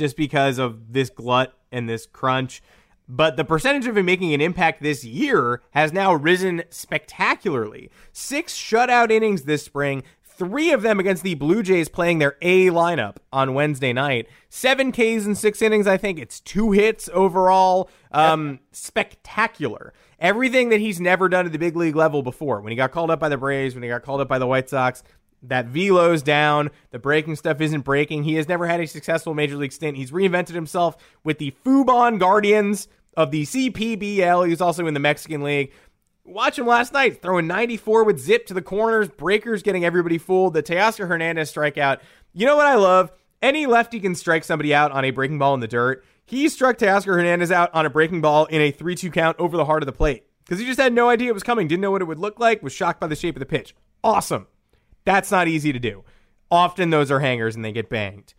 just because of this glut and this crunch. But the percentage of him making an impact this year has now risen spectacularly. Six shutout innings this spring, three of them against the Blue Jays playing their A lineup on Wednesday night. Seven Ks in six innings, I think. It's two hits overall. Um, spectacular everything that he's never done at the big league level before. When he got called up by the Braves, when he got called up by the White Sox, that velo's down. The breaking stuff isn't breaking. He has never had a successful major league stint. He's reinvented himself with the Fubon Guardians of the CPBL. He was also in the Mexican League. Watch him last night throwing 94 with zip to the corners, breakers getting everybody fooled. The Teoscar Hernandez strikeout. You know what I love? Any lefty can strike somebody out on a breaking ball in the dirt. He struck Teoscar Hernandez out on a breaking ball in a 3 2 count over the heart of the plate because he just had no idea it was coming, didn't know what it would look like, was shocked by the shape of the pitch. Awesome. That's not easy to do. Often those are hangers and they get banged.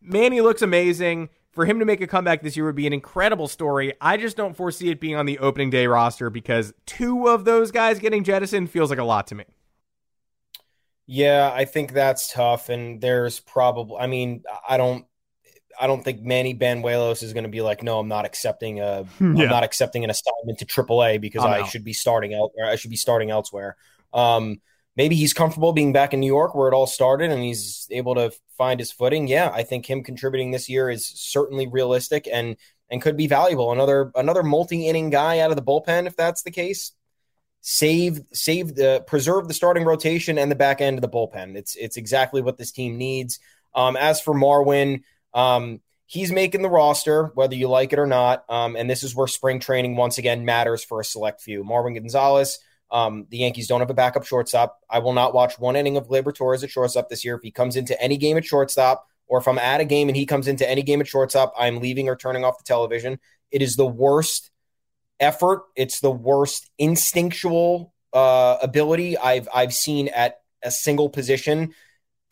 Manny looks amazing. For him to make a comeback this year would be an incredible story. I just don't foresee it being on the opening day roster because two of those guys getting jettisoned feels like a lot to me. Yeah, I think that's tough. And there's probably, I mean, I don't I don't think Manny Banuelos is going to be like, no, I'm not accepting a, am not accepting an assignment to AAA because I should be starting out, I should be starting elsewhere. Um, maybe he's comfortable being back in New York where it all started and he's able to find his footing. Yeah, I think him contributing this year is certainly realistic and and could be valuable. Another another multi inning guy out of the bullpen if that's the case. Save save the preserve the starting rotation and the back end of the bullpen. It's it's exactly what this team needs. Um, as for Marwin. Um, he's making the roster, whether you like it or not. Um, and this is where spring training once again matters for a select few. Marwin Gonzalez, um, the Yankees don't have a backup shortstop. I will not watch one inning of Gleyber Torres at shortstop this year. If he comes into any game at shortstop, or if I'm at a game and he comes into any game at shortstop, I'm leaving or turning off the television. It is the worst effort. It's the worst instinctual uh, ability I've I've seen at a single position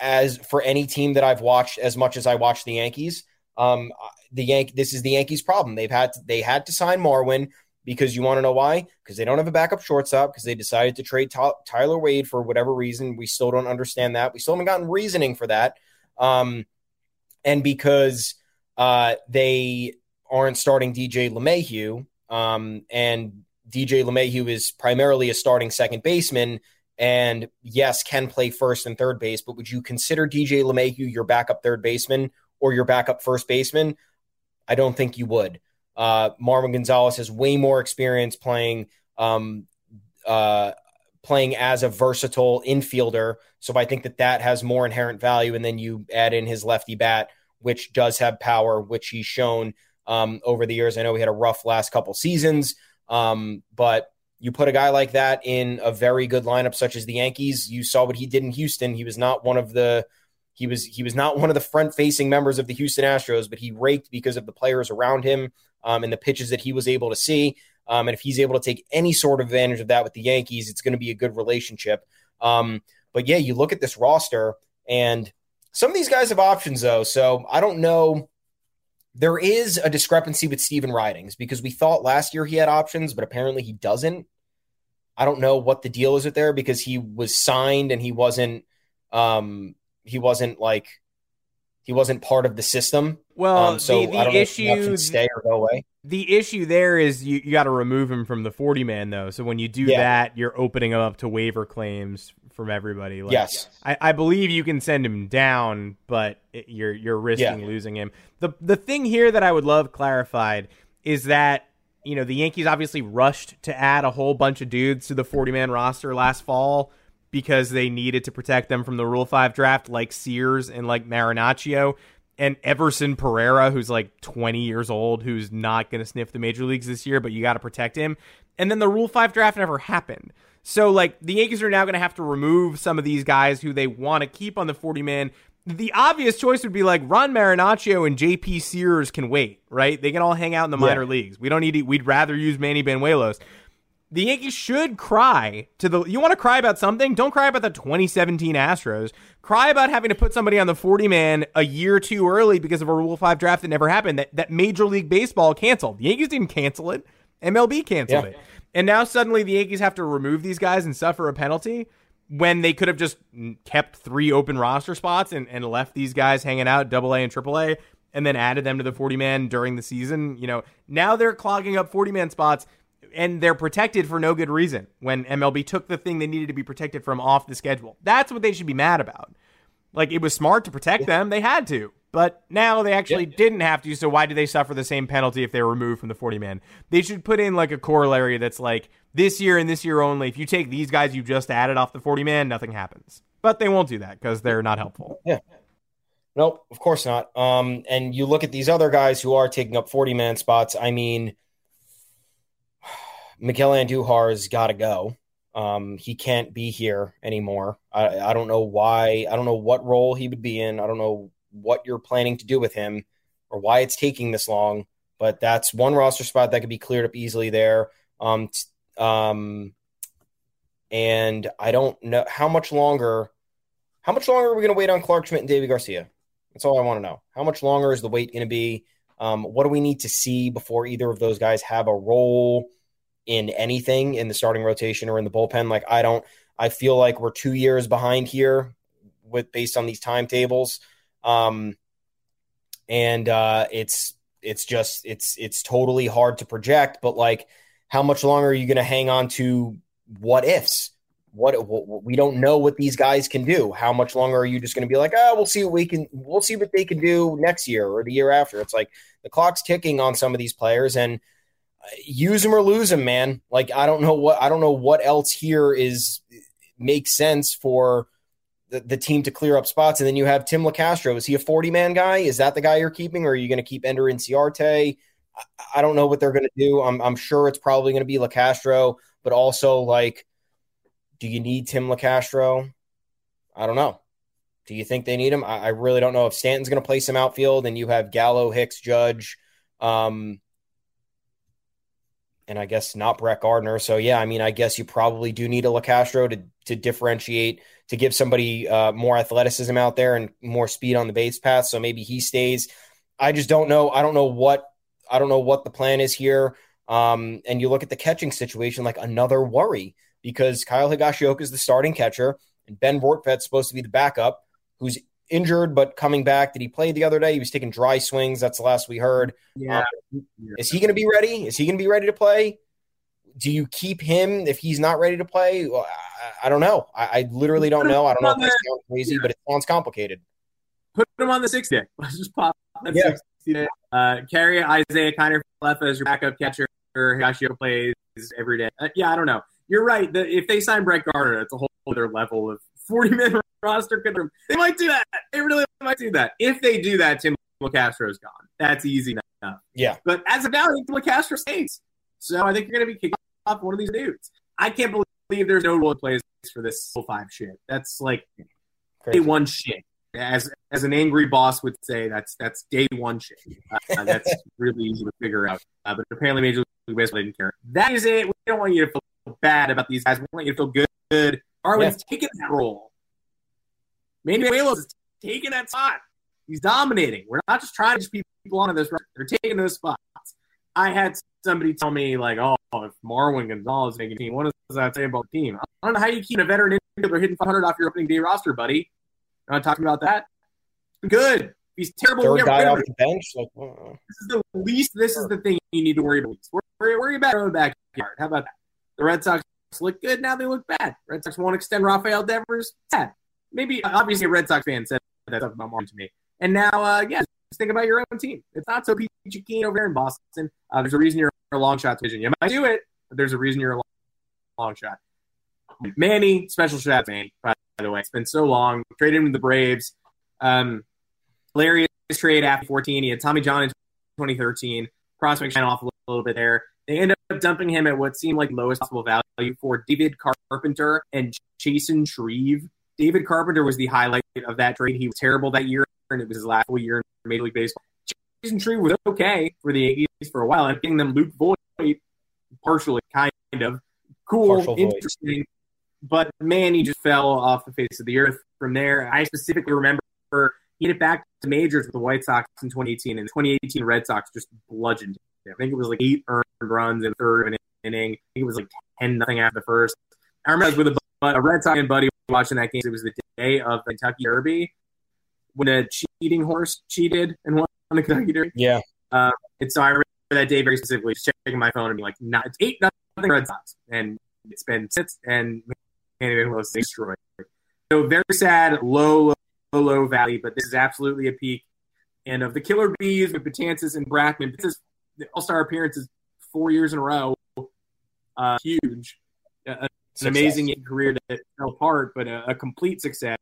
as for any team that I've watched as much as I watch the Yankees. Um, the Yank this is the Yankees' problem. They've had to, they had to sign Marwin because you want to know why? Because they don't have a backup shortstop because they decided to trade Tyler Wade for whatever reason. We still don't understand that. We still haven't gotten reasoning for that. Um, and because uh, they aren't starting DJ LeMahieu. Um, and DJ LeMahieu is primarily a starting second baseman and yes, can play first and third base, but would you consider DJ LeMahieu your backup third baseman or your backup first baseman? I don't think you would. Uh, Marwin Gonzalez has way more experience playing um, uh, playing as a versatile infielder. So I think that that has more inherent value. And then you add in his lefty bat, which does have power, which he's shown um, over the years. I know he had a rough last couple seasons, um, but you put a guy like that in a very good lineup, such as the Yankees. You saw what he did in Houston. He was not one of the he was he was not one of the front facing members of the Houston Astros, but he raked because of the players around him um, and the pitches that he was able to see. Um, and if he's able to take any sort of advantage of that with the Yankees, it's going to be a good relationship. Um, but yeah, you look at this roster, and some of these guys have options though. So I don't know. There is a discrepancy with Stephen Ridings because we thought last year he had options, but apparently he doesn't. I don't know what the deal is with there because he was signed and he wasn't um he wasn't like he wasn't part of the system. Well, um, so the, the issue stay or go away. The issue there is you, you got to remove him from the forty man though. So when you do yeah. that, you're opening him up to waiver claims from everybody. Like, yes, I, I, believe you can send him down, but it, you're you're risking yeah. losing him. the The thing here that I would love clarified is that you know the Yankees obviously rushed to add a whole bunch of dudes to the forty man roster last fall because they needed to protect them from the Rule 5 draft, like Sears and like Marinaccio. And Everson Pereira, who's like 20 years old, who's not going to sniff the major leagues this year, but you got to protect him. And then the Rule 5 draft never happened. So, like, the Yankees are now going to have to remove some of these guys who they want to keep on the 40 man. The obvious choice would be like Ron Marinaccio and JP Sears can wait, right? They can all hang out in the minor leagues. We don't need to, we'd rather use Manny Banuelos the Yankees should cry to the. You want to cry about something? Don't cry about the 2017 Astros. Cry about having to put somebody on the 40 man a year too early because of a Rule 5 draft that never happened. That that Major League Baseball canceled. The Yankees didn't cancel it. MLB canceled yeah. it. And now suddenly the Yankees have to remove these guys and suffer a penalty when they could have just kept three open roster spots and, and left these guys hanging out, double A and triple A, and then added them to the 40 man during the season. You know, now they're clogging up 40 man spots and they're protected for no good reason when MLB took the thing they needed to be protected from off the schedule. That's what they should be mad about. Like it was smart to protect them, they had to. But now they actually yeah. didn't have to, so why do they suffer the same penalty if they're removed from the 40 man? They should put in like a corollary that's like this year and this year only. If you take these guys you just added off the 40 man, nothing happens. But they won't do that because they're not helpful. Yeah. Nope, of course not. Um, and you look at these other guys who are taking up 40 man spots. I mean, Miguel Andujar's got to go. Um, he can't be here anymore. I, I don't know why. I don't know what role he would be in. I don't know what you're planning to do with him or why it's taking this long. But that's one roster spot that could be cleared up easily there. Um, t- um, and I don't know how much longer. How much longer are we going to wait on Clarke Schmidt and Deivi Garcia? That's all I want to know. How much longer is the wait going to be? Um, what do we need to see before either of those guys have a role? In anything in the starting rotation or in the bullpen. Like I don't, I feel like we're two years behind here with based on these timetables. Um, and uh, it's it's just it's it's totally hard to project. But like, how much longer are you going to hang on to what ifs? What, what, we don't know what these guys can do. How much longer are you just going to be like, oh, we'll see what we can, we'll see what they can do next year or the year after? It's like the clock's ticking on some of these players, and use them or lose them, man. Like I don't know what I don't know what else here is makes sense for the, the team to clear up spots. And then you have Tim Locastro. Is he a 40 man guy? Is that the guy you're keeping, or are you going to keep Ender Inciarte? I, I don't know what they're going to do. I'm, I'm sure it's probably going to be Locastro, but also like, do you need Tim Locastro? I don't know. Do you think they need him? I, I really don't know if Stanton's going to play some outfield and you have Gallo, Hicks, Judge. Um, and I guess not Brett Gardner. So yeah, I mean, I guess you probably do need a Locastro to to differentiate to give somebody uh, more athleticism out there and more speed on the base path. So maybe he stays. I just don't know. I don't know what I don't know what the plan is here. Um, and you look at the catching situation like another worry because Kyle Higashioka is the starting catcher and Ben Rortvedt's supposed to be the backup, who's injured, but coming back. Did he play the other day? He was taking dry swings. That's the last we heard. Yeah. Um, is he going to be ready? Is he going to be ready to play? Do you keep him if he's not ready to play? Well, I, I, don't know. I, I, literally don't know. I don't know if this sounds crazy, yeah. but it sounds complicated. Put him on the six day. Let's just pop that yeah. 60 day. Uh, carry Isiah Kiner Falefa as your backup catcher. Higashioka plays every day. Uh, yeah, I don't know. You're right. The, if they sign Brett Gardner, it's a whole other level of 40 man roster conundrum. They might do that. They really might do that. If they do that, Tim Locastro's gone. That's easy enough. Yeah. But as of now, I think stays. So I think you're going to be kicking off one of these dudes. I can't believe there's no role plays for this five shit. That's like Crazy. day one shit. As as an angry boss would say, that's that's day one shit. Uh, that's really easy to figure out. Uh, but apparently, Major League Baseball didn't care. That is it. We don't want you to feel bad about these guys. We want you to feel good. Darwin's yeah. taking that role. Banuelos is taking that spot. He's dominating. We're not just trying to just people onto this. They're taking those spots. I had somebody tell me like, "Oh, if Marwin Gonzalez making a team, what does that say about the team?" I don't know how you keep a veteran infielder hitting 500 off your opening day roster, buddy. You want to talk about that? Good. He's terrible. Third guy off the bench. Like, uh, uh. this is the least. This is the thing you need to worry about. Worry, worry about in the backyard. How about that? The Red Sox look good. Now they look bad. Red Sox won't extend Rafael Devers. Sad. Maybe obviously a Red Sox fan said that stuff about Martin to me. And now, uh, yeah, just think about your own team. It's not so peachy keen over there in Boston. Uh, there's a reason you're a long shot division. You might do it, but there's a reason you're a long, long shot. Manny, special shout man, by the way. It's been so long. Traded him to the Braves. Um, hilarious trade after 14. He had Tommy John in 2013. Prospect shine off a little, a little bit there. They end up dumping him at what seemed like lowest possible value for David Carpenter and Chasen Shreve. David Carpenter was the highlight of that trade. He was terrible that year, and it was his last full year in Major League Baseball. Chasen Shreve was okay for the Yankees for a while, and getting them Luke Voit, partially, kind of cool, Partial interesting. Voice. But man, he just fell off the face of the earth from there. I specifically remember he hit it back to majors with the White Sox in 2018, and the 2018 Red Sox just bludgeoned him. I think it was like eight earned runs in the third inning. I think it was like 10 nothing after the first. I remember with a, a Red Sox and buddy watching that game. It was the day of the Kentucky Derby when a cheating horse cheated and won the Kentucky Derby. Yeah. Uh, and so I remember that day very specifically, checking my phone and being like, "Not it's eight nothing Red Sox," and it's been since, and Andy was destroyed. So very sad, low, low, low, low valley, but this is absolutely a peak. And of the killer bees with Betances and Brackman, this is the All Star appearances four years in a row. Uh, huge, an amazing career that fell apart, but a, a complete success.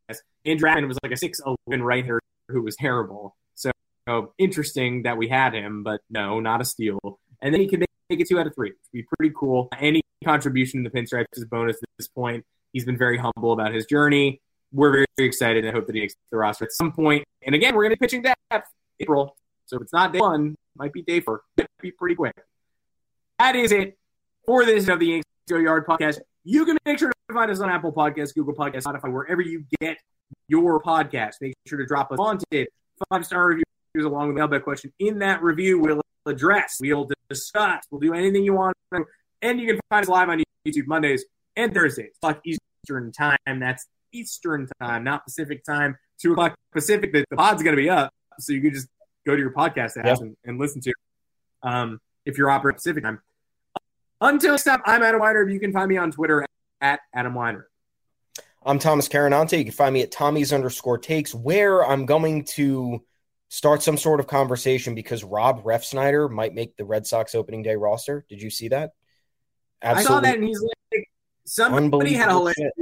Andrew was like a six eleven right hander who was terrible. So, interesting that we had him, but no, not a steal. And then he can make, make it two out of three. It'd be pretty cool. Any contribution to the pinstripes is bonus at this point. He's been very humble about his journey. We're very, very excited and hope that he makes the roster at some point. And again, we're going to be pitching depth April. So if it's not day one, it might be day four. It might be pretty quick. That is it for this of the Yanks Go Yard podcast. You can make sure to find us on Apple Podcasts, Google Podcasts, Spotify, wherever you get your podcast. Make sure to drop us wanted five star reviews along with the mailbag question. In that review, we'll address, we'll discuss, we'll do anything you want. And you can find us live on YouTube Mondays and Thursdays, like Eastern time. That's Eastern time, not Pacific time. Two o'clock Pacific. The, the pod's going to be up, so you can just go to your podcast apps yep. and, and, listen to. Um, if you're operating Pacific time. Until next time, I'm Adam Weiner. You can find me on Twitter at Adam Weiner. I'm Thomas Carannante. You can find me at Tommy's underscore takes, where I'm going to start some sort of conversation because Rob Refsnyder might make the Red Sox opening day roster. Did you see that? Absolutely. I saw that, and he's like, somebody had a hilarious,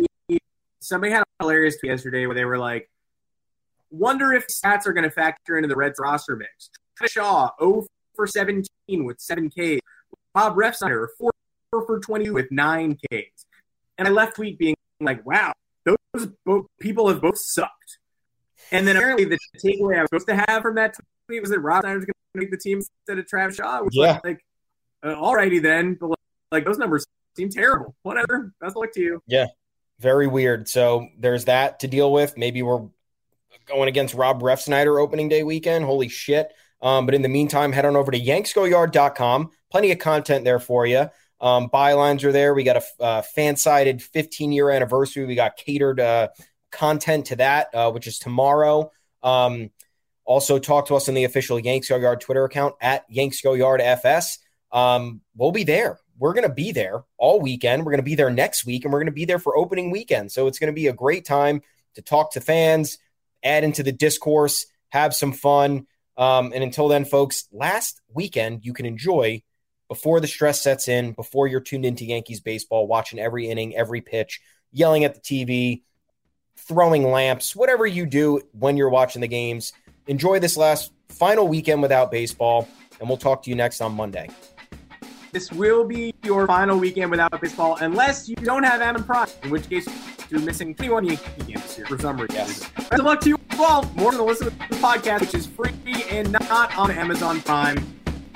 somebody had a hilarious tweet yesterday where they were like, wonder if stats are going to factor into the Reds roster mix. Shaw, 0 for 17 with 7 Ks. Bob Refsnyder, 4 for 20 with 9 Ks. And I left tweet being like, wow, those both people have both sucked. And then apparently the takeaway I was supposed to have from that tweet was that Rob Snyder's going to make the team instead of Trav Shaw. Which yeah. like, uh, alrighty then. But like those numbers seem terrible. Whatever. Best luck to you. Yeah. Very weird. So there's that to deal with. Maybe we're going against Rob Refsnyder opening day weekend. Holy shit. Um, but in the meantime, head on over to yanksgoyard.com. Plenty of content there for you. Um, bylines are there. We got a uh, fan sided 15 year anniversary. We got catered uh, content to that, uh, which is tomorrow. Um, also, talk to us on the official Yanks Go Yard Twitter account at Yanks Go Yard FS. Um, we'll be there. We're going to be there all weekend. We're going to be there next week, and we're going to be there for opening weekend. So it's going to be a great time to talk to fans, add into the discourse, have some fun. Um, and until then, folks, last weekend you can enjoy before the stress sets in, before you're tuned into Yankees baseball, watching every inning, every pitch, yelling at the TV, throwing lamps, whatever you do when you're watching the games. Enjoy this last final weekend without baseball, and we'll talk to you next on Monday. This will be your final weekend without baseball, unless you don't have Adam Prime, in which case you're missing 21 Yankee games this year for some reason. Yes. Best of luck to you all. More than listen to the podcast, which is free and not on Amazon Prime.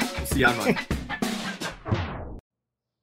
We'll see you on Monday.